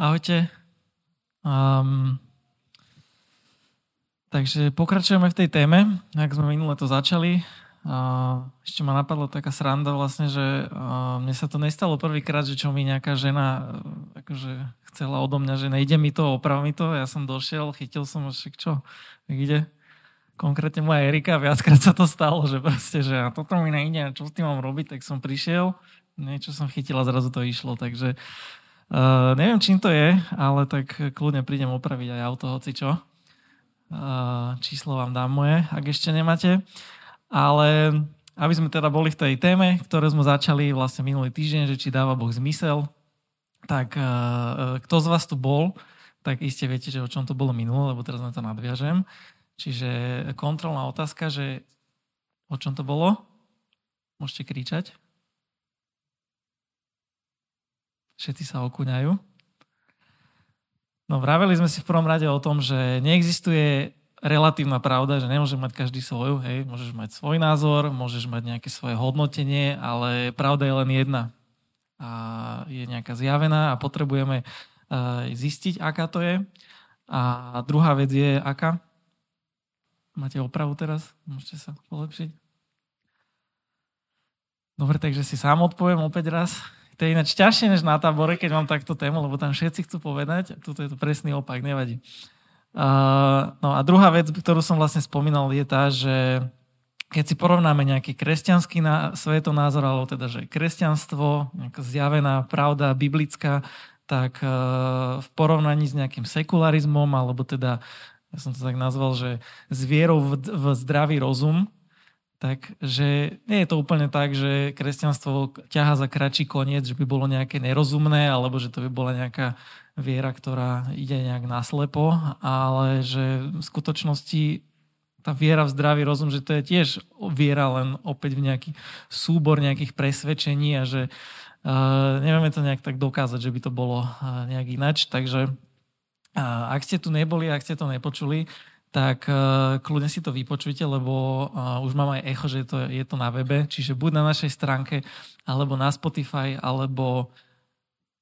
Ahojte. Um, takže pokračujeme v tej téme, ak sme minule to začali. Uh, ešte ma napadla taká sranda vlastne, že uh, mne sa to nestalo prvýkrát, že čo mi nejaká žena uh, akože chcela odo mňa, že nejde mi to, oprav mi to. Ja som došiel, chytil som, že čo, ide. Konkrétne moja Erika, viackrát sa to stalo, že proste, že a toto mi nejde, čo s tým mám robiť, tak som prišiel, niečo som chytil a zrazu to išlo, takže Uh, neviem, čím to je, ale tak kľudne prídem opraviť aj auto, hoci čo. Uh, číslo vám dám moje, ak ešte nemáte. Ale aby sme teda boli v tej téme, ktoré sme začali vlastne minulý týždeň, že či dáva Boh zmysel, tak uh, kto z vás tu bol, tak iste viete, že o čom to bolo minulé, lebo teraz na to nadviažem. Čiže kontrolná otázka, že o čom to bolo? Môžete kričať. Všetci sa okúňajú. No vraveli sme si v prvom rade o tom, že neexistuje relatívna pravda, že nemôže mať každý svoju, hej, môžeš mať svoj názor, môžeš mať nejaké svoje hodnotenie, ale pravda je len jedna. A je nejaká zjavená a potrebujeme zistiť, aká to je. A druhá vec je, aká? Máte opravu teraz? Môžete sa polepšiť? Dobre, takže si sám odpoviem opäť raz. To je ináč ťažšie než na tábore, keď mám takto tému, lebo tam všetci chcú povedať. Tuto je to presný opak, nevadí. Uh, no a druhá vec, ktorú som vlastne spomínal, je tá, že keď si porovnáme nejaký kresťanský na, svetonázor, alebo teda, že kresťanstvo, nejaká zjavená pravda biblická, tak uh, v porovnaní s nejakým sekularizmom, alebo teda, ja som to tak nazval, že s vierou v, v zdravý rozum, Takže nie je to úplne tak, že kresťanstvo ťaha za kratší koniec, že by bolo nejaké nerozumné, alebo že to by bola nejaká viera, ktorá ide nejak naslepo, ale že v skutočnosti tá viera v zdravý rozum, že to je tiež viera len opäť v nejaký súbor nejakých presvedčení a že uh, nevieme to nejak tak dokázať, že by to bolo uh, nejak inač. Takže uh, ak ste tu neboli, ak ste to nepočuli, tak uh, kľudne si to vypočujte, lebo uh, už mám aj echo, že to, je to na webe, čiže buď na našej stránke, alebo na Spotify, alebo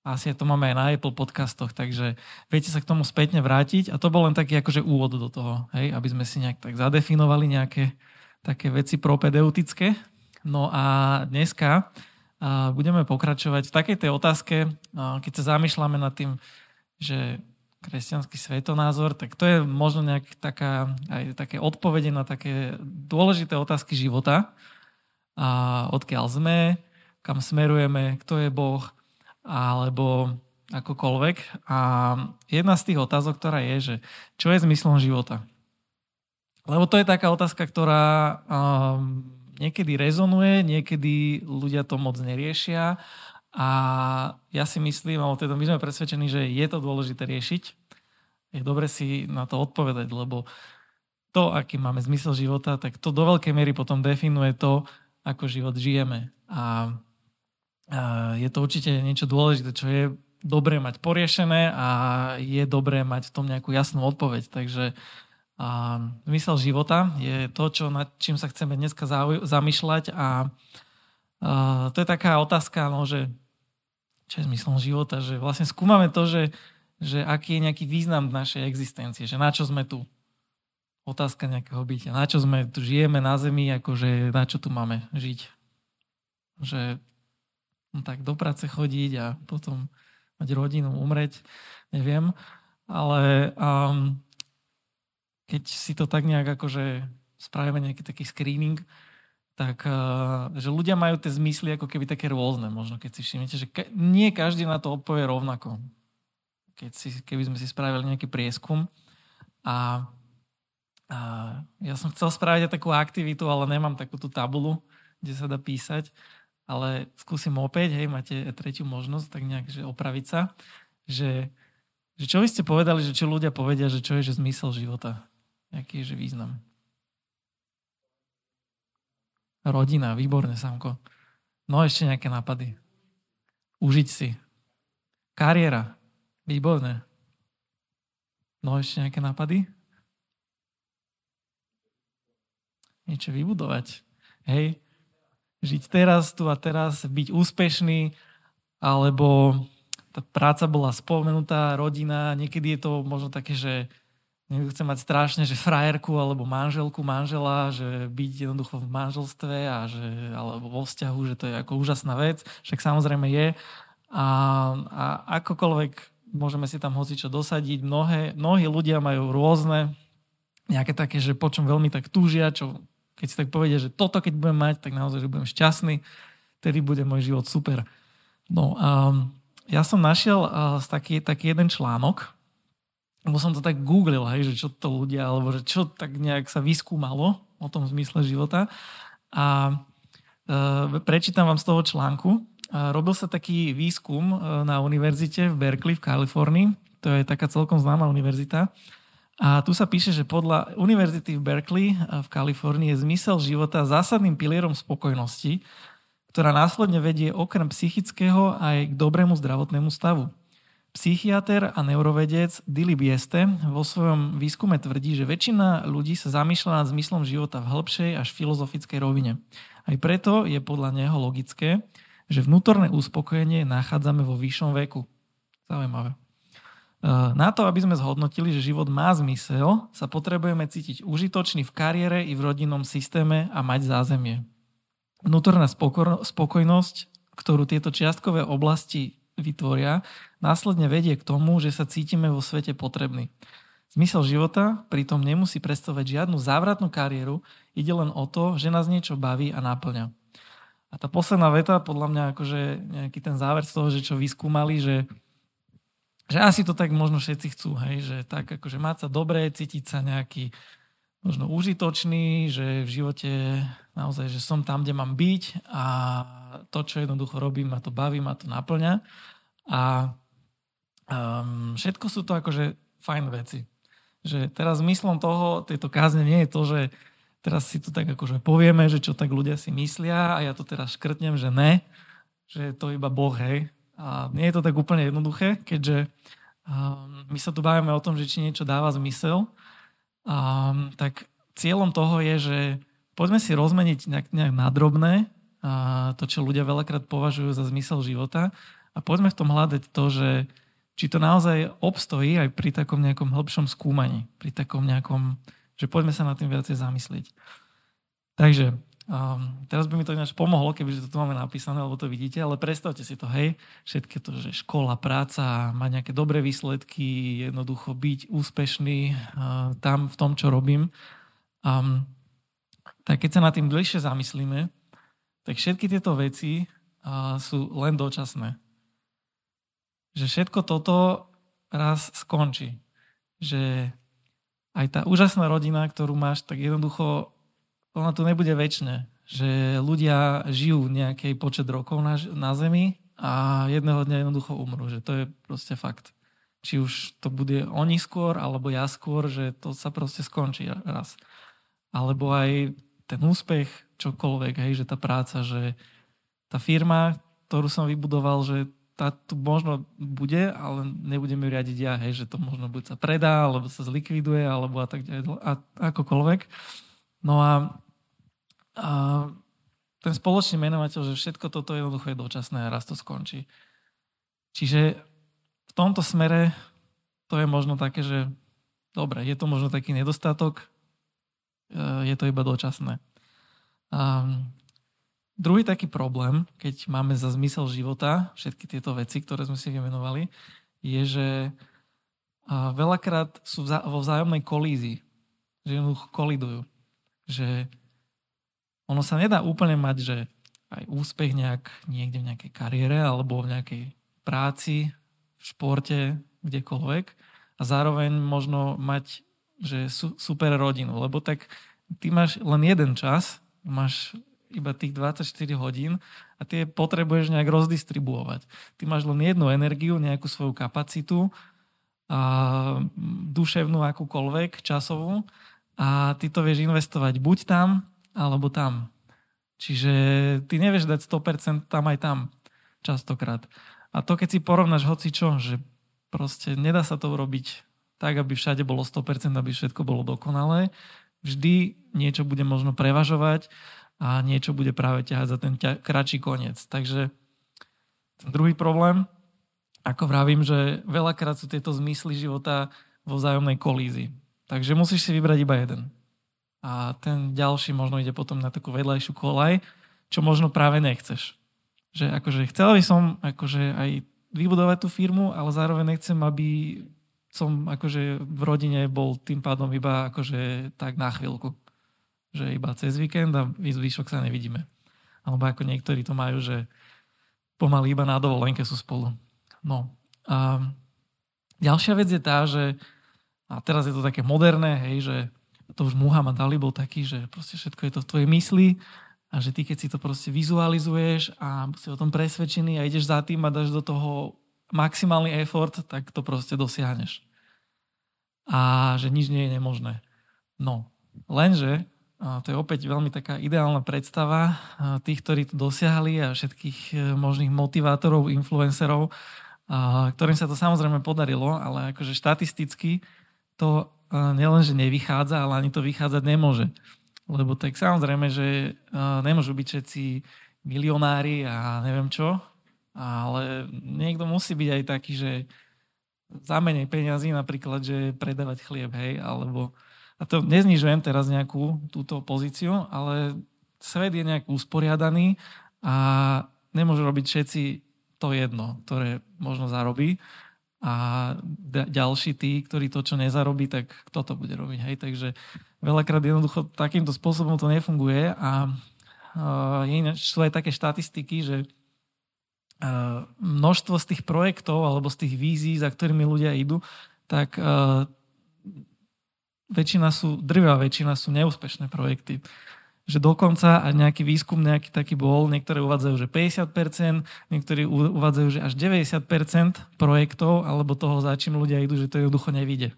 asi to máme aj na Apple podcastoch, takže viete sa k tomu spätne vrátiť a to bol len taký akože úvod do toho, hej, aby sme si nejak tak zadefinovali nejaké také veci propedeutické. No a dneska uh, budeme pokračovať v takej tej otázke, uh, keď sa zamýšľame nad tým, že kresťanský svetonázor, tak to je možno nejak taká, aj také odpovede na také dôležité otázky života. A odkiaľ sme, kam smerujeme, kto je Boh, alebo akokoľvek. A jedna z tých otázok, ktorá je, že čo je zmyslom života? Lebo to je taká otázka, ktorá um, niekedy rezonuje, niekedy ľudia to moc neriešia a ja si myslím, alebo teda my sme presvedčení, že je to dôležité riešiť. Je dobre si na to odpovedať, lebo to, aký máme zmysel života, tak to do veľkej miery potom definuje to, ako život žijeme. A, a je to určite niečo dôležité, čo je dobré mať poriešené a je dobré mať v tom nejakú jasnú odpoveď. Takže a zmysel života je to, čo, nad čím sa chceme dneska zamýšľať a Uh, to je taká otázka, no, že čo je zmyslom života, že vlastne skúmame to, že, že aký je nejaký význam našej existencie, že na čo sme tu. Otázka nejakého bytia. Na čo sme tu žijeme na zemi, akože na čo tu máme žiť. Že no tak do práce chodiť a potom mať rodinu, umreť, neviem. Ale um, keď si to tak nejak akože spravíme nejaký taký screening, tak eh, že ľudia majú tie zmysly ako keby také rôzne, možno keď si všimnete, že nie každý na to odpovie rovnako. Keď si, keby sme si spravili nejaký prieskum a, a ja som chcel spraviť aj takú aktivitu, ale nemám takú tú tabulu, kde sa dá písať, ale skúsim opäť, hej, máte tretiu možnosť, tak nejak, že opraviť sa, že, že čo vy ste povedali, že čo ľudia povedia, že čo je že zmysel života, aký je že význam. Rodina, výborne, Samko. No ešte nejaké nápady. Užiť si. Kariéra. Výborné. No ešte nejaké nápady? Niečo vybudovať. Hej? Žiť teraz, tu a teraz, byť úspešný, alebo tá práca bola spomenutá, rodina, niekedy je to možno také, že niekto chce mať strašne, že frajerku alebo manželku, manžela, že byť jednoducho v manželstve a že, alebo vo vzťahu, že to je ako úžasná vec, však samozrejme je. A, a akokoľvek môžeme si tam hocičo dosadiť, mnohé, mnohí ľudia majú rôzne nejaké také, že po čom veľmi tak túžia, čo keď si tak povedia, že toto keď budem mať, tak naozaj, že budem šťastný, tedy bude môj život super. No a ja som našiel uh, taký, taký jeden článok, lebo som to tak googlil, hej, že čo to ľudia, alebo že čo tak nejak sa vyskúmalo o tom zmysle života. A uh, prečítam vám z toho článku. Uh, robil sa taký výskum uh, na univerzite v Berkeley v Kalifornii. To je taká celkom známa univerzita. A tu sa píše, že podľa univerzity v Berkeley v Kalifornii je zmysel života zásadným pilierom spokojnosti, ktorá následne vedie okrem psychického aj k dobrému zdravotnému stavu. Psychiatr a neurovedec Dilly Bieste vo svojom výskume tvrdí, že väčšina ľudí sa zamýšľa nad zmyslom života v hĺbšej až filozofickej rovine. Aj preto je podľa neho logické, že vnútorné uspokojenie nachádzame vo vyššom veku. Zaujímavé. Eh, na to, aby sme zhodnotili, že život má zmysel, sa potrebujeme cítiť užitočný v kariére i v rodinnom systéme a mať zázemie. Vnútorná spokojnosť, ktorú tieto čiastkové oblasti vytvoria, následne vedie k tomu, že sa cítime vo svete potrební. Zmysel života pritom nemusí predstavovať žiadnu závratnú kariéru, ide len o to, že nás niečo baví a náplňa. A tá posledná veta, podľa mňa akože nejaký ten záver z toho, že čo vyskúmali, že že asi to tak možno všetci chcú, hej, že tak akože mať sa dobre, cítiť sa nejaký možno užitočný, že v živote naozaj, že som tam, kde mám byť a to, čo jednoducho robím, ma to baví, ma to naplňa. A um, všetko sú to akože fajn veci. Že teraz zmyslom toho, tejto kázne nie je to, že teraz si tu tak akože povieme, že čo tak ľudia si myslia a ja to teraz škrtnem, že ne, že je to iba Boh, hej, a nie je to tak úplne jednoduché, keďže um, my sa tu bavíme o tom, že či niečo dáva zmysel, um, tak cieľom toho je, že poďme si rozmeniť nejak, nejak nadrobné a to, čo ľudia veľakrát považujú za zmysel života a poďme v tom hľadať to, že či to naozaj obstojí aj pri takom nejakom hĺbšom skúmaní, pri takom nejakom, že poďme sa nad tým viacej zamyslieť. Takže Um, teraz by mi to ináč pomohlo, kebyže to tu máme napísané, alebo to vidíte, ale predstavte si to, hej, všetko to, že škola, práca, mať nejaké dobré výsledky, jednoducho byť úspešný uh, tam v tom, čo robím. Um, tak keď sa nad tým dlhšie zamyslíme, tak všetky tieto veci sú len dočasné. Že všetko toto raz skončí. Že aj tá úžasná rodina, ktorú máš, tak jednoducho ona tu nebude väčšine. Že ľudia žijú nejaký počet rokov na, na Zemi a jedného dňa jednoducho umrú. Že to je proste fakt. Či už to bude oni skôr, alebo ja skôr, že to sa proste skončí raz. Alebo aj ten úspech, čokoľvek, hej, že tá práca, že tá firma, ktorú som vybudoval, že tá tu možno bude, ale nebudem ju riadiť ja, hej, že to možno buď sa predá, alebo sa zlikviduje, alebo a tak ďalej, a akokoľvek. No a a ten spoločný menovateľ, že všetko toto jednoducho je dočasné a raz to skončí. Čiže v tomto smere to je možno také, že dobre, je to možno taký nedostatok, je to iba dočasné. A druhý taký problém, keď máme za zmysel života všetky tieto veci, ktoré sme si vymenovali, je, že veľakrát sú vo vzájomnej kolízii, že jednoducho kolidujú. Že ono sa nedá úplne mať, že aj úspech nejak niekde v nejakej kariére alebo v nejakej práci, v športe, kdekoľvek a zároveň možno mať že su, super rodinu, lebo tak ty máš len jeden čas, máš iba tých 24 hodín a ty potrebuješ nejak rozdistribuovať. Ty máš len jednu energiu, nejakú svoju kapacitu, a duševnú akúkoľvek, časovú a ty to vieš investovať buď tam, alebo tam. Čiže ty nevieš dať 100% tam aj tam častokrát. A to keď si porovnáš hoci čo, že proste nedá sa to urobiť tak, aby všade bolo 100%, aby všetko bolo dokonalé. Vždy niečo bude možno prevažovať a niečo bude práve ťahať za ten ťa, kratší koniec. Takže ten druhý problém, ako vravím, že veľakrát sú tieto zmysly života vo vzájomnej kolízii. Takže musíš si vybrať iba jeden. A ten ďalší možno ide potom na takú vedľajšiu kolaj, čo možno práve nechceš. Že akože chcel by som akože aj vybudovať tú firmu, ale zároveň nechcem, aby som akože v rodine bol tým pádom iba akože tak na chvíľku. Že iba cez víkend a výšok sa nevidíme. Alebo ako niektorí to majú, že pomaly iba na dovolenke sú spolu. No. A ďalšia vec je tá, že a teraz je to také moderné, hej, že to už Muhammad Ali bol taký, že proste všetko je to v tvojej mysli a že ty keď si to proste vizualizuješ a si o tom presvedčený a ideš za tým a dáš do toho maximálny effort, tak to proste dosiahneš. A že nič nie je nemožné. No, lenže to je opäť veľmi taká ideálna predstava tých, ktorí to dosiahli a všetkých e, možných motivátorov, influencerov, ktorým sa to samozrejme podarilo, ale akože štatisticky to e, nielenže nevychádza, ale ani to vychádzať nemôže. Lebo tak samozrejme, že e, nemôžu byť všetci milionári a neviem čo, ale niekto musí byť aj taký, že za menej peňazí napríklad, že predávať chlieb, hej, alebo a to neznižujem teraz nejakú túto pozíciu, ale svet je nejak usporiadaný a nemôžu robiť všetci to jedno, ktoré možno zarobí a ďalší tí, ktorí to, čo nezarobí, tak kto to bude robiť. Hej? Takže veľakrát jednoducho takýmto spôsobom to nefunguje a uh, sú aj také štatistiky, že množstvo z tých projektov alebo z tých vízií, za ktorými ľudia idú, tak uh, väčšina sú, drvá väčšina sú neúspešné projekty. Že dokonca aj nejaký výskum nejaký taký bol, niektoré uvádzajú, že 50%, niektorí uvádzajú, že až 90% projektov alebo toho, za čím ľudia idú, že to jednoducho nevíde.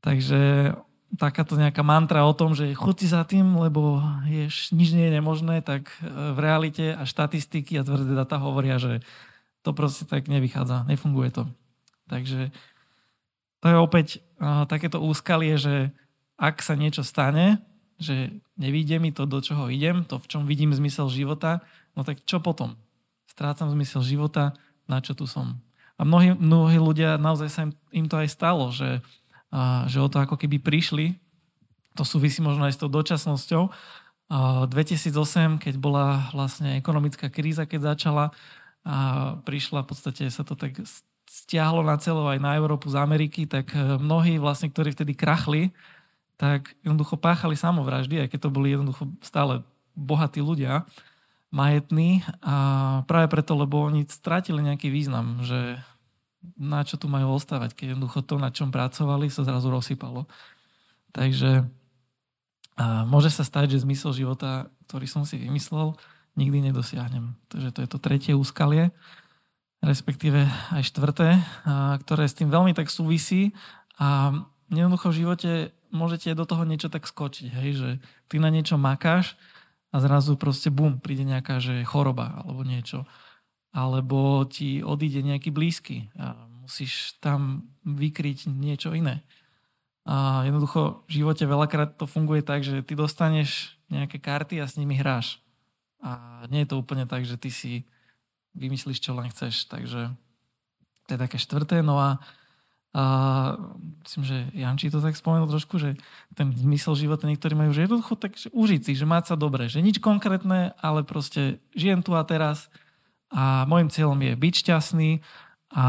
Takže takáto nejaká mantra o tom, že chod si za tým, lebo ješ, nič nie je nemožné, tak e, v realite a štatistiky a tvrdé data hovoria, že to proste tak nevychádza, nefunguje to. Takže to je opäť uh, takéto úskalie, že ak sa niečo stane, že nevíde mi to, do čoho idem, to, v čom vidím zmysel života, no tak čo potom? Strácam zmysel života, na čo tu som? A mnohí, mnohí ľudia, naozaj sa im, im to aj stalo, že, uh, že o to ako keby prišli, to súvisí možno aj s tou dočasnosťou. Uh, 2008, keď bola vlastne ekonomická kríza, keď začala, a prišla, v podstate sa to tak stiahlo na celo aj na Európu z Ameriky, tak eh, mnohí vlastne, ktorí vtedy krachli, tak jednoducho páchali samovraždy, aj keď to boli jednoducho stále bohatí ľudia, majetní a práve preto, lebo oni stratili nejaký význam, že na čo tu majú ostávať, keď jednoducho to, na čom pracovali, sa zrazu rozsypalo. Takže a môže sa stať, že zmysel života, ktorý som si vymyslel, nikdy nedosiahnem. Takže to je to tretie úskalie respektíve aj štvrté, ktoré s tým veľmi tak súvisí a jednoducho v živote môžete do toho niečo tak skočiť, hej, že ty na niečo makáš a zrazu proste bum, príde nejaká že choroba alebo niečo. Alebo ti odíde nejaký blízky a musíš tam vykryť niečo iné. A jednoducho v živote veľakrát to funguje tak, že ty dostaneš nejaké karty a s nimi hráš. A nie je to úplne tak, že ty si vymyslíš, čo len chceš. Takže to je také štvrté. No a, a myslím, že Janči to tak spomenul trošku, že ten zmysel života niektorí majú, že jednoducho tak, že užiť si, že mať sa dobre, že nič konkrétne, ale proste žijem tu a teraz a môjim cieľom je byť šťastný a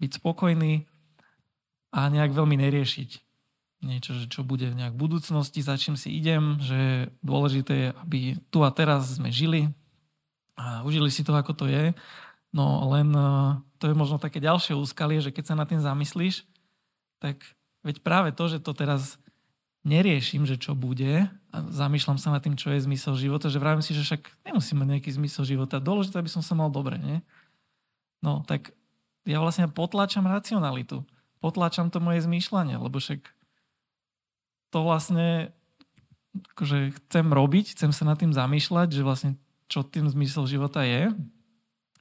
byť spokojný a nejak veľmi neriešiť niečo, že čo bude nejak v budúcnosti, za čím si idem, že dôležité je, aby tu a teraz sme žili, a užili si to, ako to je. No len e, to je možno také ďalšie úskalie, že keď sa nad tým zamyslíš, tak veď práve to, že to teraz neriešim, že čo bude a zamýšľam sa nad tým, čo je zmysel života, že vravím si, že však nemusím mať nejaký zmysel života. Dôležité, aby som sa mal dobre, nie? No, tak ja vlastne potláčam racionalitu. Potláčam to moje zmýšľanie, lebo však to vlastne akože chcem robiť, chcem sa nad tým zamýšľať, že vlastne čo tým zmysel života je,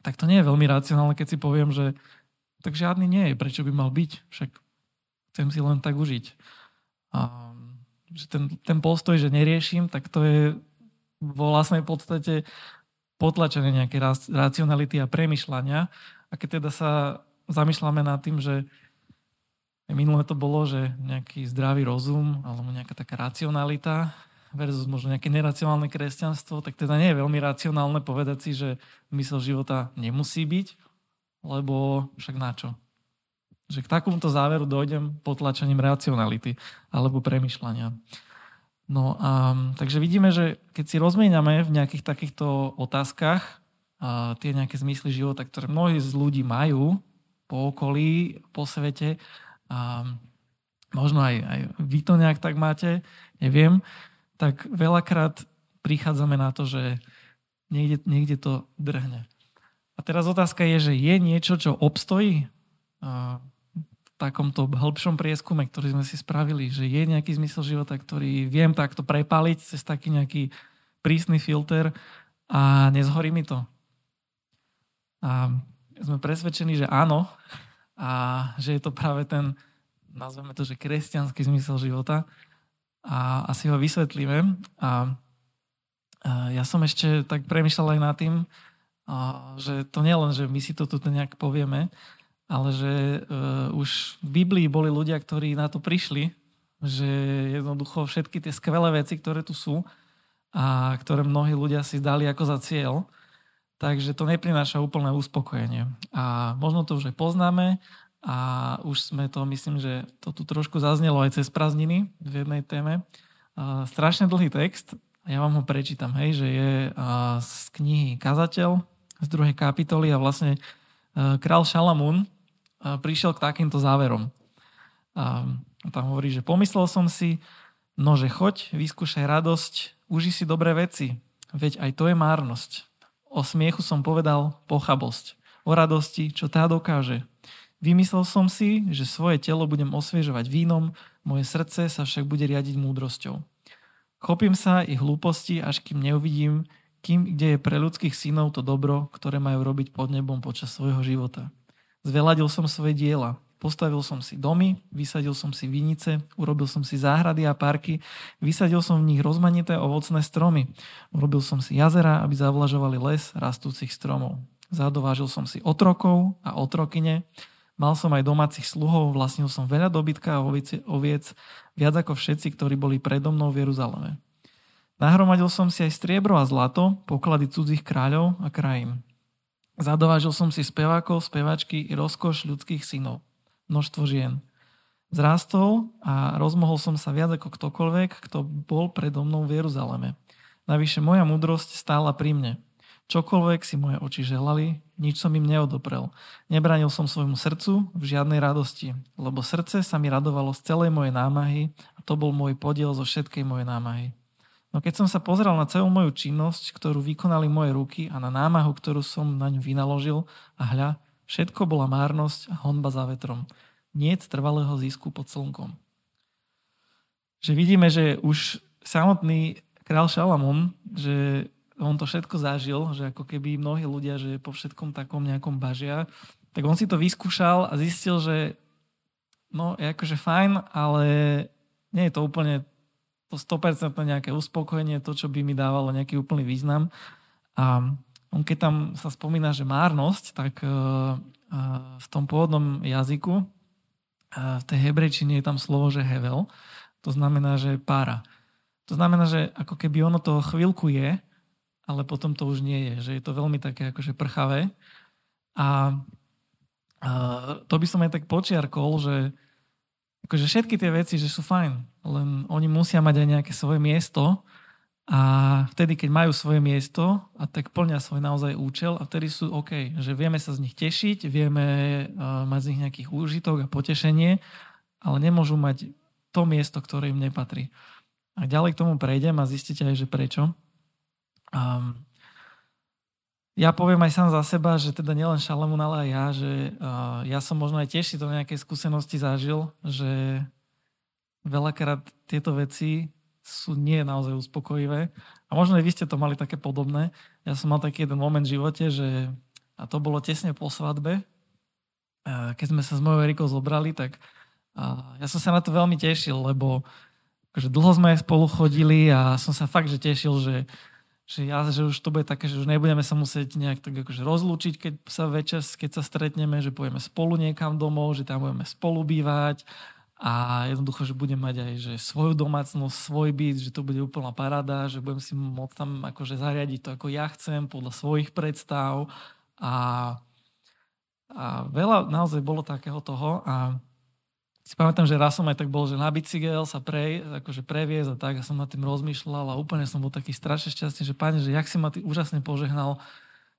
tak to nie je veľmi racionálne, keď si poviem, že tak žiadny nie je, prečo by mal byť, však chcem si len tak užiť. A, že ten, ten postoj, že neriešim, tak to je vo vlastnej podstate potlačenie nejaké racionality a premyšľania A keď teda sa zamýšľame nad tým, že minulé to bolo, že nejaký zdravý rozum alebo nejaká taká racionalita versus možno nejaké neracionálne kresťanstvo, tak teda nie je veľmi racionálne povedať si, že mysel života nemusí byť, lebo však na čo? Že k takomto záveru dojdem potlačením racionality alebo premyšľania. No a takže vidíme, že keď si rozmieniame v nejakých takýchto otázkach a tie nejaké zmysly života, ktoré mnohí z ľudí majú po okolí, po svete, a možno aj, aj vy to nejak tak máte, neviem, tak veľakrát prichádzame na to, že niekde, niekde to drhne. A teraz otázka je, že je niečo, čo obstojí takomto hĺbšom prieskume, ktorý sme si spravili, že je nejaký zmysel života, ktorý viem takto prepaliť cez taký nejaký prísny filter a nezhorí mi to. A sme presvedčení, že áno, a že je to práve ten, nazveme to, že kresťanský zmysel života a asi ho vysvetlíme. A, ja som ešte tak premyšľal aj nad tým, že to nie len, že my si to tu nejak povieme, ale že uh, už v Biblii boli ľudia, ktorí na to prišli, že jednoducho všetky tie skvelé veci, ktoré tu sú a ktoré mnohí ľudia si dali ako za cieľ, Takže to neprináša úplné uspokojenie. A možno to už aj poznáme a už sme to, myslím, že to tu trošku zaznelo aj cez prázdniny v jednej téme. A strašne dlhý text, ja vám ho prečítam, hej, že je z knihy Kazateľ z druhej kapitoly a vlastne král Šalamún prišiel k takýmto záverom. A tam hovorí, že pomyslel som si, no že choď, vyskúšaj radosť, uži si dobré veci, veď aj to je márnosť. O smiechu som povedal pochabosť. O radosti, čo tá dokáže. Vymyslel som si, že svoje telo budem osviežovať vínom, moje srdce sa však bude riadiť múdrosťou. Chopím sa ich hlúposti, až kým neuvidím, kým, kde je pre ľudských synov to dobro, ktoré majú robiť pod nebom počas svojho života. Zveladil som svoje diela, Postavil som si domy, vysadil som si vinice, urobil som si záhrady a parky, vysadil som v nich rozmanité ovocné stromy. Urobil som si jazera, aby zavlažovali les rastúcich stromov. Zadovážil som si otrokov a otrokyne, mal som aj domácich sluhov, vlastnil som veľa dobytka a oviec, viac ako všetci, ktorí boli predo mnou v Jeruzaleme. Nahromadil som si aj striebro a zlato, poklady cudzích kráľov a krajín. Zadovážil som si spevákov, spevačky i rozkoš ľudských synov množstvo žien. Zrástol a rozmohol som sa viac ako ktokoľvek, kto bol predo mnou v Jeruzaleme. Navyše moja múdrosť stála pri mne. Čokoľvek si moje oči želali, nič som im neodoprel. Nebranil som svojmu srdcu v žiadnej radosti, lebo srdce sa mi radovalo z celej mojej námahy a to bol môj podiel zo všetkej mojej námahy. No keď som sa pozrel na celú moju činnosť, ktorú vykonali moje ruky a na námahu, ktorú som na ňu vynaložil a hľa, Všetko bola márnosť a honba za vetrom. Nie trvalého zisku pod slnkom. Že vidíme, že už samotný král Šalamún, že on to všetko zažil, že ako keby mnohí ľudia, že po všetkom takom nejakom bažia, tak on si to vyskúšal a zistil, že no je akože fajn, ale nie je to úplne to 100% nejaké uspokojenie, to, čo by mi dávalo nejaký úplný význam. A on keď tam sa spomína, že márnosť, tak uh, uh, v tom pôvodnom jazyku, uh, v tej hebrejčine je tam slovo, že hevel, to znamená, že pára. To znamená, že ako keby ono to chvíľku je, ale potom to už nie je, že je to veľmi také akože prchavé. A to by som aj tak počiarkol, že akože všetky tie veci, že sú fajn, len oni musia mať aj nejaké svoje miesto a vtedy, keď majú svoje miesto a tak plnia svoj naozaj účel a vtedy sú OK, že vieme sa z nich tešiť, vieme uh, mať z nich nejakých úžitok a potešenie, ale nemôžu mať to miesto, ktoré im nepatrí. A ďalej k tomu prejdem a zistíte aj, že prečo. Um, ja poviem aj sám za seba, že teda nielen Šalamún, ale aj ja, že uh, ja som možno aj tiež si to nejaké skúsenosti zažil, že veľakrát tieto veci sú nie naozaj uspokojivé. A možno aj vy ste to mali také podobné. Ja som mal taký jeden moment v živote, že a to bolo tesne po svadbe, keď sme sa s mojou Erikou zobrali, tak ja som sa na to veľmi tešil, lebo akože dlho sme spolu chodili a som sa fakt, že tešil, že že, ja, že už to bude také, že už nebudeme sa musieť nejak tak akože rozlúčiť, keď sa večer, keď sa stretneme, že pôjdeme spolu niekam domov, že tam budeme spolu bývať a jednoducho, že budem mať aj že svoju domácnosť, svoj byt, že to bude úplná paráda, že budem si môcť tam akože zariadiť to, ako ja chcem, podľa svojich predstav. A, a veľa naozaj bolo takého toho. A si pamätám, že raz som aj tak bol, že na bicykel sa pre, akože previez a tak a som nad tým rozmýšľal a úplne som bol taký strašne šťastný, že páne, že jak si ma ty úžasne požehnal,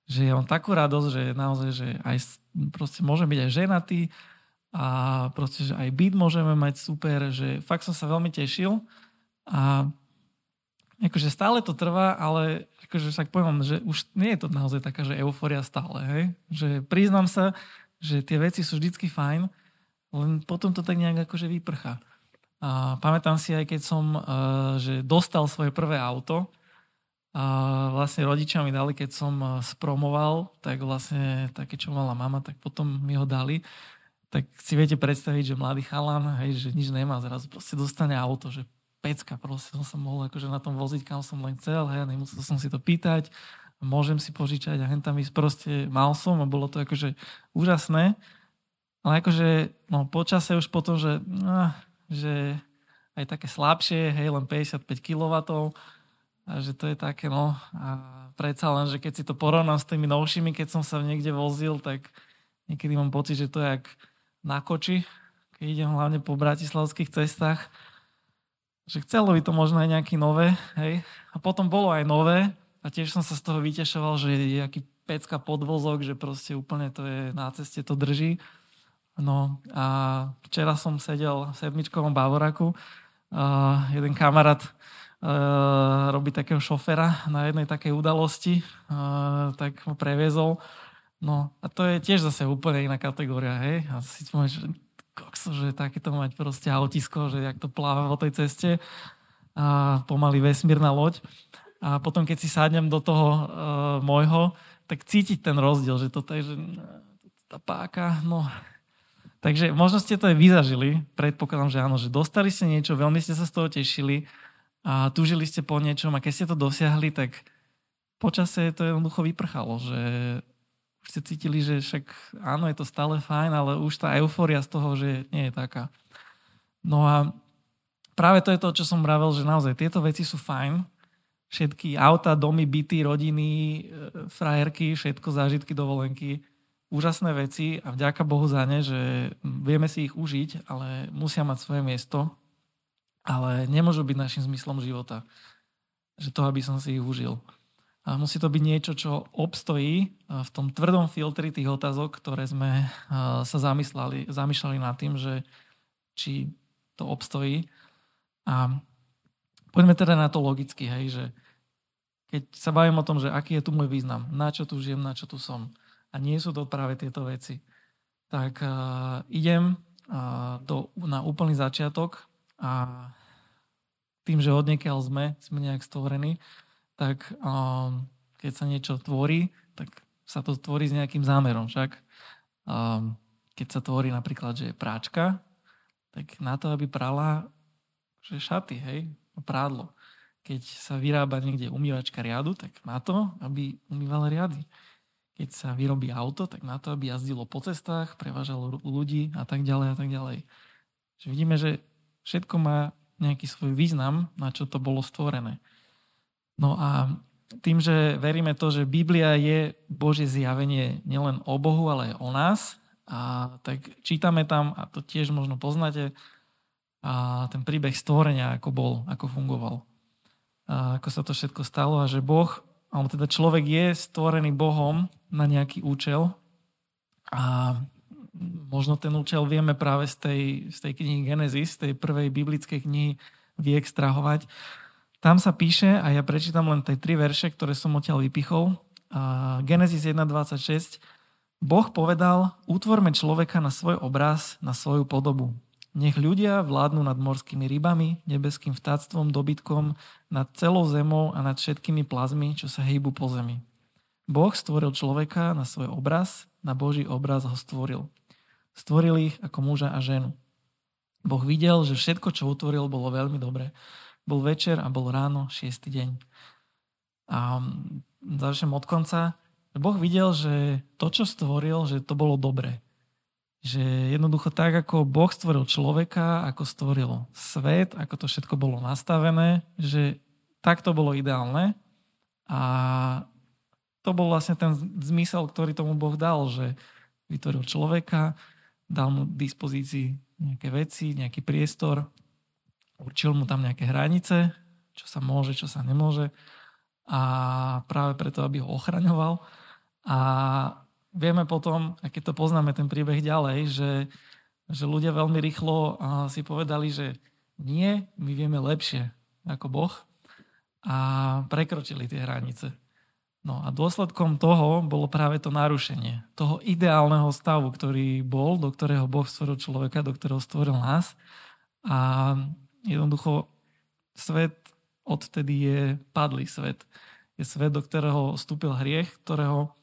že ja mám takú radosť, že naozaj, že aj proste môžem byť aj ženatý a proste, že aj byt môžeme mať super, že fakt som sa veľmi tešil a akože stále to trvá, ale akože však poviem, že už nie je to naozaj taká, že euforia stále, hej? Že priznám sa, že tie veci sú vždycky fajn, len potom to tak nejak akože vyprcha. A pamätám si aj, keď som uh, že dostal svoje prvé auto, a vlastne rodičia mi dali, keď som spromoval, tak vlastne také, čo mala mama, tak potom mi ho dali. Tak si viete predstaviť, že mladý chalan, hej, že nič nemá, zrazu proste dostane auto, že pecka, proste som sa mohol akože na tom voziť, kam som len chcel, hej, nemusel som si to pýtať, môžem si požičať a hen tam ísť proste mal som a bolo to akože úžasné. Ale akože, no počase už potom, že, no, že aj také slabšie, hej, len 55 kW, a že to je také, no, a predsa len, že keď si to porovnám s tými novšími, keď som sa niekde vozil, tak niekedy mám pocit, že to je jak na koči, keď idem hlavne po bratislavských cestách, že chcelo by to možno aj nejaké nové, hej. A potom bolo aj nové a tiež som sa z toho vytešoval, že je aký pecka podvozok, že proste úplne to je na ceste, to drží. No a včera som sedel v sedmičkovom Bavoraku. Uh, jeden kamarát uh, robí takého šofera na jednej takej udalosti, uh, tak ho previezol. No a to je tiež zase úplne iná kategória, hej. A si že kokso, že takéto mať proste autisko, že jak to pláva po tej ceste a pomaly vesmírna loď. A potom, keď si sadnem do toho uh, môjho, tak cítiť ten rozdiel, že to je, že tá páka, no Takže možno ste to aj vyzažili, predpokladám, že áno, že dostali ste niečo, veľmi ste sa z toho tešili a túžili ste po niečom a keď ste to dosiahli, tak počase to jednoducho vyprchalo, že už ste cítili, že však áno, je to stále fajn, ale už tá euforia z toho, že nie je taká. No a práve to je to, čo som vravel, že naozaj tieto veci sú fajn, všetky auta, domy, byty, rodiny, e, frajerky, všetko, zážitky, dovolenky, úžasné veci a vďaka Bohu za ne, že vieme si ich užiť, ale musia mať svoje miesto, ale nemôžu byť našim zmyslom života. Že to, aby som si ich užil. A musí to byť niečo, čo obstojí v tom tvrdom filtri tých otázok, ktoré sme sa zamysleli, zamýšľali nad tým, že či to obstojí. A poďme teda na to logicky, hej, že keď sa bavím o tom, že aký je tu môj význam, na čo tu žijem, na čo tu som, a nie sú to práve tieto veci. Tak uh, idem uh, do, na úplný začiatok a tým, že od sme, sme nejak stvorení, tak um, keď sa niečo tvorí, tak sa to tvorí s nejakým zámerom. Však um, keď sa tvorí napríklad, že je práčka, tak na to, aby prala že šaty, hej, prádlo. Keď sa vyrába niekde umývačka riadu, tak na to, aby umývala riady keď sa vyrobí auto, tak na to, aby jazdilo po cestách, prevážalo ľudí a tak ďalej a tak ďalej. Že vidíme, že všetko má nejaký svoj význam, na čo to bolo stvorené. No a tým, že veríme to, že Biblia je Božie zjavenie nielen o Bohu, ale aj o nás, a tak čítame tam, a to tiež možno poznáte, a ten príbeh stvorenia, ako bol, ako fungoval. A ako sa to všetko stalo a že Boh alebo teda človek je stvorený Bohom na nejaký účel a možno ten účel vieme práve z tej, z tej knihy Genesis, z tej prvej biblickej knihy vyextrahovať. Tam sa píše, a ja prečítam len tie tri verše, ktoré som odtiaľ vypichol. Genesis 1.26. Boh povedal, utvorme človeka na svoj obraz, na svoju podobu. Nech ľudia vládnu nad morskými rybami, nebeským vtáctvom, dobytkom, nad celou zemou a nad všetkými plazmi, čo sa hýbu po zemi. Boh stvoril človeka na svoj obraz, na Boží obraz ho stvoril. Stvoril ich ako muža a ženu. Boh videl, že všetko, čo utvoril, bolo veľmi dobré. Bol večer a bol ráno, šiestý deň. A začnem od konca. Boh videl, že to, čo stvoril, že to bolo dobré. Že jednoducho tak, ako Boh stvoril človeka, ako stvoril svet, ako to všetko bolo nastavené, že tak to bolo ideálne. A to bol vlastne ten zmysel, ktorý tomu Boh dal, že vytvoril človeka, dal mu dispozícii nejaké veci, nejaký priestor, určil mu tam nejaké hranice, čo sa môže, čo sa nemôže a práve preto, aby ho ochraňoval. A vieme potom, a to poznáme ten príbeh ďalej, že, že ľudia veľmi rýchlo si povedali, že nie, my vieme lepšie ako Boh a prekročili tie hranice. No a dôsledkom toho bolo práve to narušenie toho ideálneho stavu, ktorý bol, do ktorého Boh stvoril človeka, do ktorého stvoril nás. A jednoducho svet odtedy je padlý svet. Je svet, do ktorého vstúpil hriech, ktorého,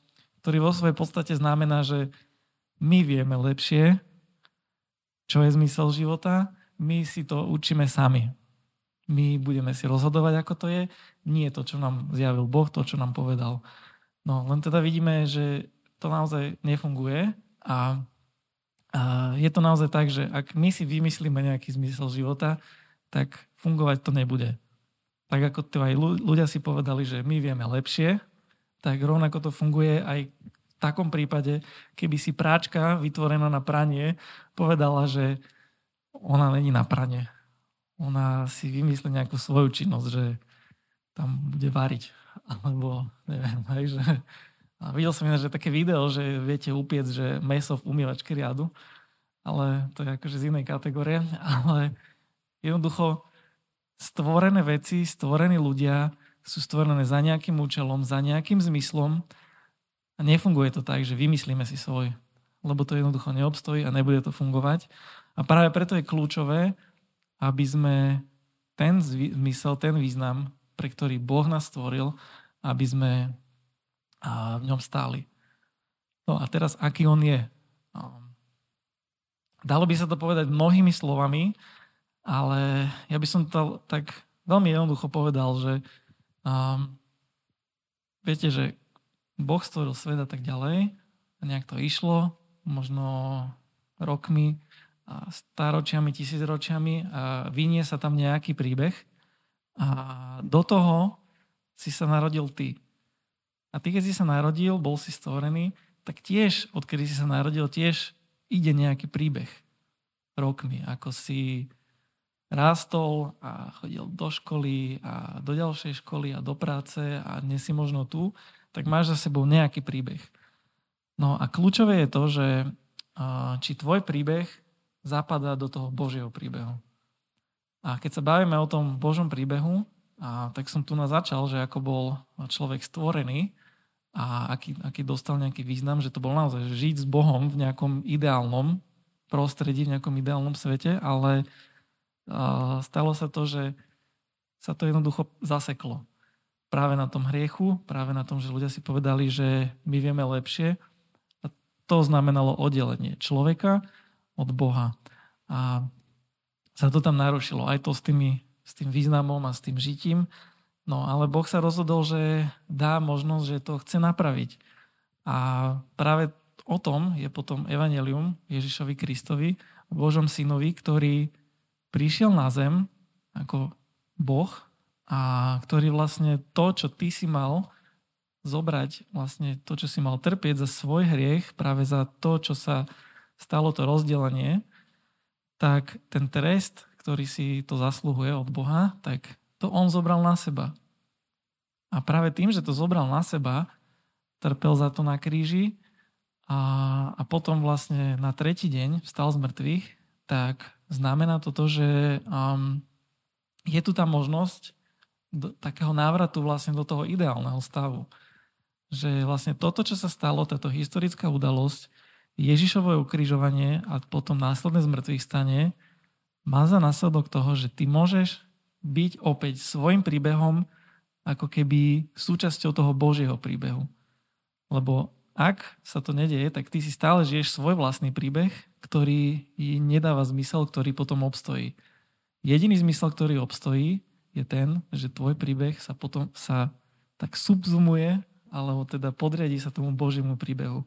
ktorý vo svojej podstate znamená, že my vieme lepšie, čo je zmysel života, my si to učíme sami. My budeme si rozhodovať, ako to je nie to, čo nám zjavil Boh, to, čo nám povedal. No, len teda vidíme, že to naozaj nefunguje a, a je to naozaj tak, že ak my si vymyslíme nejaký zmysel života, tak fungovať to nebude. Tak ako to aj ľudia si povedali, že my vieme lepšie, tak rovnako to funguje aj v takom prípade, keby si práčka vytvorená na pranie povedala, že ona není na pranie. Ona si vymyslí nejakú svoju činnosť, že tam bude variť. Alebo neviem, hej, že... A videl som iné, že také video, že viete upiec, že meso v umývačke riadu, ale to je akože z inej kategórie, ale jednoducho stvorené veci, stvorení ľudia sú stvorené za nejakým účelom, za nejakým zmyslom a nefunguje to tak, že vymyslíme si svoj, lebo to jednoducho neobstojí a nebude to fungovať. A práve preto je kľúčové, aby sme ten zmysel, ten význam pre ktorý Boh nás stvoril, aby sme v ňom stáli. No a teraz, aký on je? Dalo by sa to povedať mnohými slovami, ale ja by som to tak veľmi jednoducho povedal, že um, viete, že Boh stvoril svet a tak ďalej a nejak to išlo, možno rokmi, a staročiami, tisícročiami a vynie sa tam nejaký príbeh a do toho si sa narodil ty. A ty, keď si sa narodil, bol si stvorený, tak tiež, odkedy si sa narodil, tiež ide nejaký príbeh rokmi, ako si rástol a chodil do školy a do ďalšej školy a do práce a dnes si možno tu, tak máš za sebou nejaký príbeh. No a kľúčové je to, že či tvoj príbeh zapadá do toho Božieho príbehu. A keď sa bavíme o tom Božom príbehu, a tak som tu na začal, že ako bol človek stvorený a aký, aký dostal nejaký význam, že to bol naozaj žiť s Bohom v nejakom ideálnom prostredí, v nejakom ideálnom svete, ale stalo sa to, že sa to jednoducho zaseklo. Práve na tom hriechu, práve na tom, že ľudia si povedali, že my vieme lepšie. A to znamenalo oddelenie človeka od Boha. A sa to tam narušilo. Aj to s, tými, s tým významom a s tým žitím. No ale Boh sa rozhodol, že dá možnosť, že to chce napraviť. A práve o tom je potom Evangelium Ježišovi Kristovi, Božom synovi, ktorý prišiel na zem ako Boh a ktorý vlastne to, čo ty si mal zobrať, vlastne to, čo si mal trpieť za svoj hriech, práve za to, čo sa stalo to rozdelenie, tak ten trest, ktorý si to zasluhuje od Boha, tak to on zobral na seba. A práve tým, že to zobral na seba, trpel za to na kríži a, a potom vlastne na tretí deň vstal z mŕtvych, tak znamená to to, že um, je tu tá možnosť do, takého návratu vlastne do toho ideálneho stavu. Že vlastne toto, čo sa stalo, táto historická udalosť, Ježišové ukrižovanie a potom následné zmrtvých stane má za následok toho, že ty môžeš byť opäť svojim príbehom ako keby súčasťou toho Božieho príbehu. Lebo ak sa to nedieje, tak ty si stále žiješ svoj vlastný príbeh, ktorý nedáva zmysel, ktorý potom obstojí. Jediný zmysel, ktorý obstojí, je ten, že tvoj príbeh sa potom sa tak subzumuje, alebo teda podriadi sa tomu Božiemu príbehu.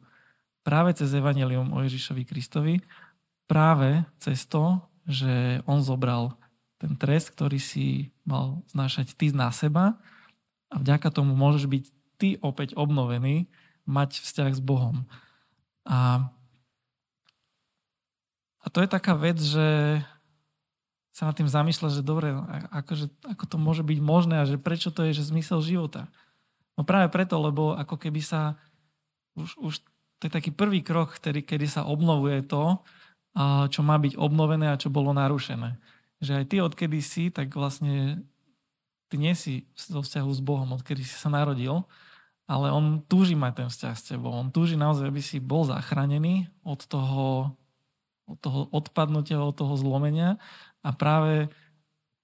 Práve cez Evangelium o Ježišovi Kristovi, práve cez to, že on zobral ten trest, ktorý si mal znášať ty na seba a vďaka tomu môžeš byť ty opäť obnovený, mať vzťah s Bohom. A, a to je taká vec, že sa nad tým zamýšľa, že dobre, akože, ako to môže byť možné a že prečo to je, že zmysel života. No práve preto, lebo ako keby sa už, už to je taký prvý krok, ktorý, kedy sa obnovuje to, čo má byť obnovené a čo bolo narušené. Že aj ty, odkedy si, tak vlastne ty nie si vo vzťahu s Bohom, odkedy si sa narodil, ale on túži mať ten vzťah s tebou. On túži naozaj, aby si bol zachránený od toho, od toho odpadnutia, od toho zlomenia a práve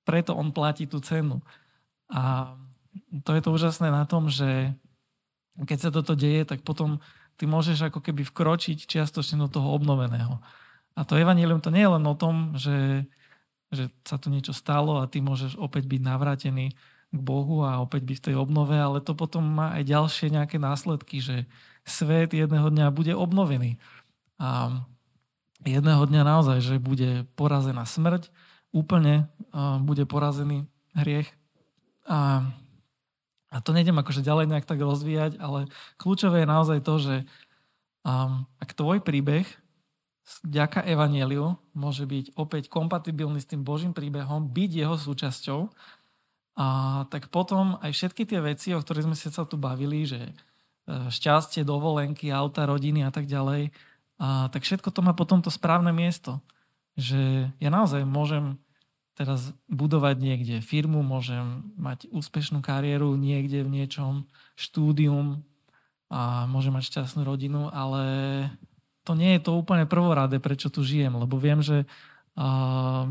preto on platí tú cenu. A to je to úžasné na tom, že keď sa toto deje, tak potom ty môžeš ako keby vkročiť čiastočne do toho obnoveného. A to evanílium to nie je len o tom, že, že sa tu niečo stalo a ty môžeš opäť byť navrátený k Bohu a opäť byť v tej obnove, ale to potom má aj ďalšie nejaké následky, že svet jedného dňa bude obnovený. A jedného dňa naozaj, že bude porazená smrť, úplne bude porazený hriech. A, a to nejdem akože ďalej nejak tak rozvíjať, ale kľúčové je naozaj to, že um, ak tvoj príbeh vďaka Evangeliu môže byť opäť kompatibilný s tým Božím príbehom, byť jeho súčasťou, a tak potom aj všetky tie veci, o ktorých sme sa tu bavili, že e, šťastie, dovolenky, auta, rodiny a tak ďalej, a tak všetko to má potom to správne miesto. Že ja naozaj môžem teraz budovať niekde firmu, môžem mať úspešnú kariéru niekde v niečom, štúdium a môžem mať šťastnú rodinu, ale to nie je to úplne prvoráde, prečo tu žijem, lebo viem, že uh,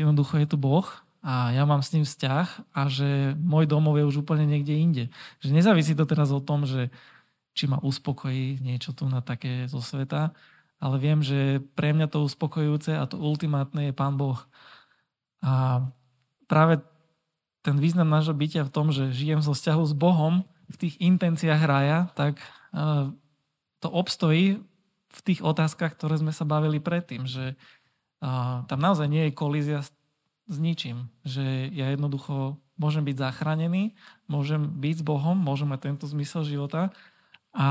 jednoducho je tu Boh a ja mám s ním vzťah a že môj domov je už úplne niekde inde. Že nezávisí to teraz o tom, že či ma uspokojí niečo tu na také zo sveta, ale viem, že pre mňa to uspokojujúce a to ultimátne je Pán Boh. A práve ten význam nášho bytia v tom, že žijem zo vzťahu s Bohom v tých intenciách raja, tak to obstojí v tých otázkach, ktoré sme sa bavili predtým, že tam naozaj nie je kolízia ničím, že ja jednoducho môžem byť zachránený, môžem byť s Bohom, môžem mať tento zmysel života a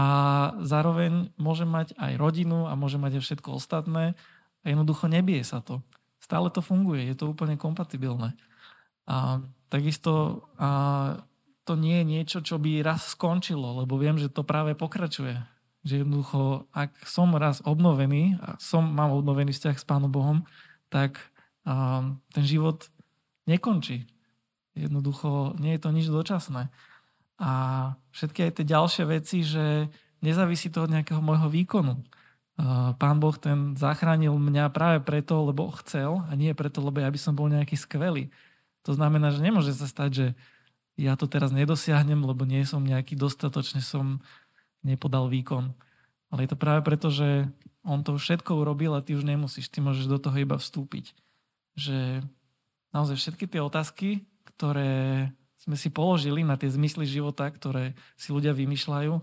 zároveň môže mať aj rodinu a môže mať aj všetko ostatné a jednoducho nebije sa to. Stále to funguje, je to úplne kompatibilné. A takisto a to nie je niečo, čo by raz skončilo, lebo viem, že to práve pokračuje. Že jednoducho, ak som raz obnovený a som, mám obnovený vzťah s Pánom Bohom, tak a, ten život nekončí. Jednoducho nie je to nič dočasné. A všetky aj tie ďalšie veci, že nezávisí to od nejakého môjho výkonu. Pán Boh ten zachránil mňa práve preto, lebo chcel a nie preto, lebo ja by som bol nejaký skvelý. To znamená, že nemôže sa stať, že ja to teraz nedosiahnem, lebo nie som nejaký dostatočne som nepodal výkon. Ale je to práve preto, že on to všetko urobil a ty už nemusíš, ty môžeš do toho iba vstúpiť. Že naozaj všetky tie otázky, ktoré sme si položili na tie zmysly života, ktoré si ľudia vymýšľajú,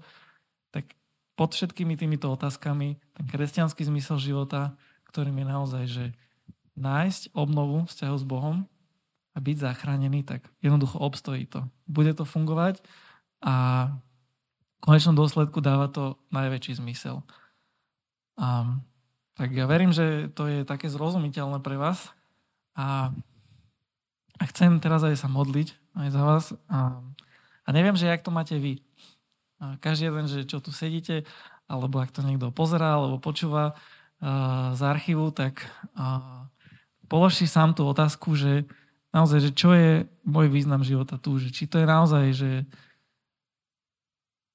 tak pod všetkými týmito otázkami ten kresťanský zmysel života, ktorým je naozaj, že nájsť obnovu vzťahu s Bohom a byť zachránený, tak jednoducho obstojí to. Bude to fungovať a v konečnom dôsledku dáva to najväčší zmysel. A, tak ja verím, že to je také zrozumiteľné pre vás a, a chcem teraz aj sa modliť aj za vás. A, a neviem, že jak to máte vy. A každý jeden, že čo tu sedíte, alebo ak to niekto pozerá, alebo počúva uh, z archívu, tak uh, polož si sám tú otázku, že naozaj, že čo je môj význam života tu, že či to je naozaj, že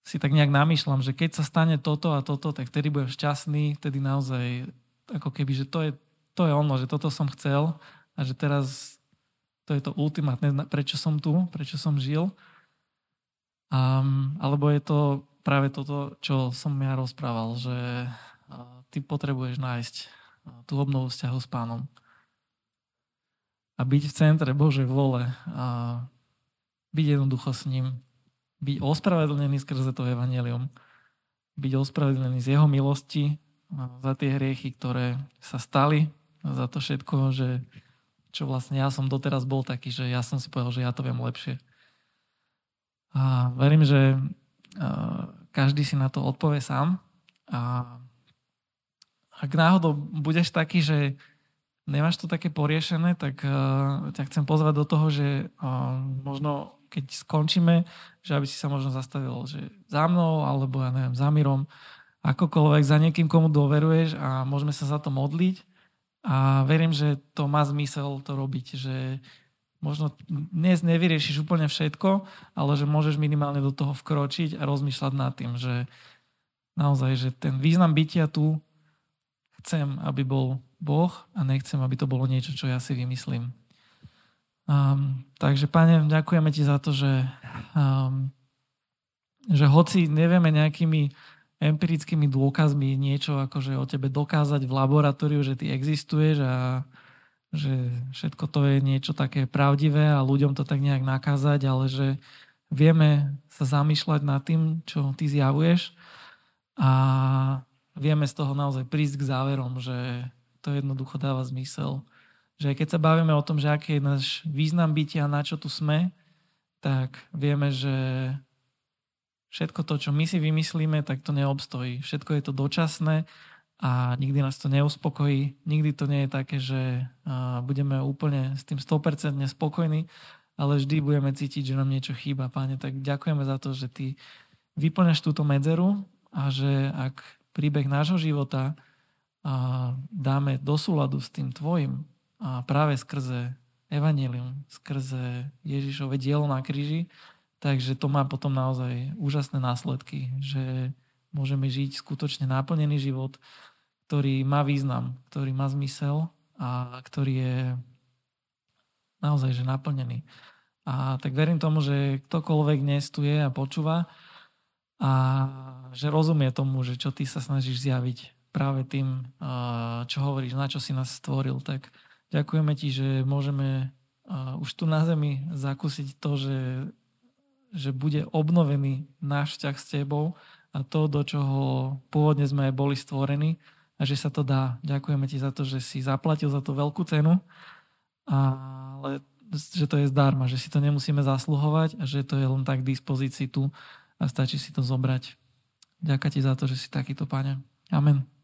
si tak nejak namýšľam, že keď sa stane toto a toto, tak vtedy budem šťastný, vtedy naozaj ako keby, že to je, to je ono, že toto som chcel a že teraz to je to ultimátne, prečo som tu, prečo som žil. Um, alebo je to práve toto, čo som ja rozprával, že uh, ty potrebuješ nájsť uh, tú obnovu vzťahu s pánom. A byť v centre Božej vole a byť jednoducho s ním. byť ospravedlnený skrze to evanelium. Byť ospravedlnený z jeho milosti za tie hriechy, ktoré sa stali, za to všetko, že čo vlastne ja som doteraz bol taký, že ja som si povedal, že ja to viem lepšie. A verím, že každý si na to odpovie sám. A ak náhodou budeš taký, že nemáš to také poriešené, tak ťa chcem pozvať do toho, že možno keď skončíme, že aby si sa možno zastavil, že za mnou, alebo ja neviem, za Mirom, akokoľvek, za niekým, komu dôveruješ a môžeme sa za to modliť a verím, že to má zmysel to robiť, že možno dnes nevyriešiš úplne všetko, ale že môžeš minimálne do toho vkročiť a rozmýšľať nad tým, že naozaj, že ten význam bytia tu chcem, aby bol Boh a nechcem, aby to bolo niečo, čo ja si vymyslím. Um, takže, pane, ďakujeme ti za to, že, um, že hoci nevieme nejakými empirickými dôkazmi niečo akože o tebe dokázať v laboratóriu, že ty existuješ a že všetko to je niečo také pravdivé a ľuďom to tak nejak nakázať, ale že vieme sa zamýšľať nad tým, čo ty zjavuješ a vieme z toho naozaj prísť k záverom, že to jednoducho dáva zmysel. Že keď sa bavíme o tom, že aký je náš význam bytia, na čo tu sme, tak vieme, že všetko to, čo my si vymyslíme, tak to neobstojí. Všetko je to dočasné a nikdy nás to neuspokojí. Nikdy to nie je také, že budeme úplne s tým 100% spokojní, ale vždy budeme cítiť, že nám niečo chýba. Páne, tak ďakujeme za to, že Ty vyplňaš túto medzeru a že ak príbeh nášho života dáme do súladu s tým Tvojim a práve skrze Evangelium, skrze Ježišove dielo na kríži, Takže to má potom naozaj úžasné následky, že môžeme žiť skutočne náplnený život, ktorý má význam, ktorý má zmysel a ktorý je naozaj že naplnený. A tak verím tomu, že ktokoľvek dnes tu je a počúva a že rozumie tomu, že čo ty sa snažíš zjaviť práve tým, čo hovoríš, na čo si nás stvoril. Tak ďakujeme ti, že môžeme už tu na zemi zakúsiť to, že že bude obnovený náš vzťah s tebou a to, do čoho pôvodne sme boli stvorení a že sa to dá. Ďakujeme ti za to, že si zaplatil za to veľkú cenu, ale že to je zdarma, že si to nemusíme zasluhovať a že to je len tak k dispozícii tu a stačí si to zobrať. Ďakujem ti za to, že si takýto, Pane. Amen.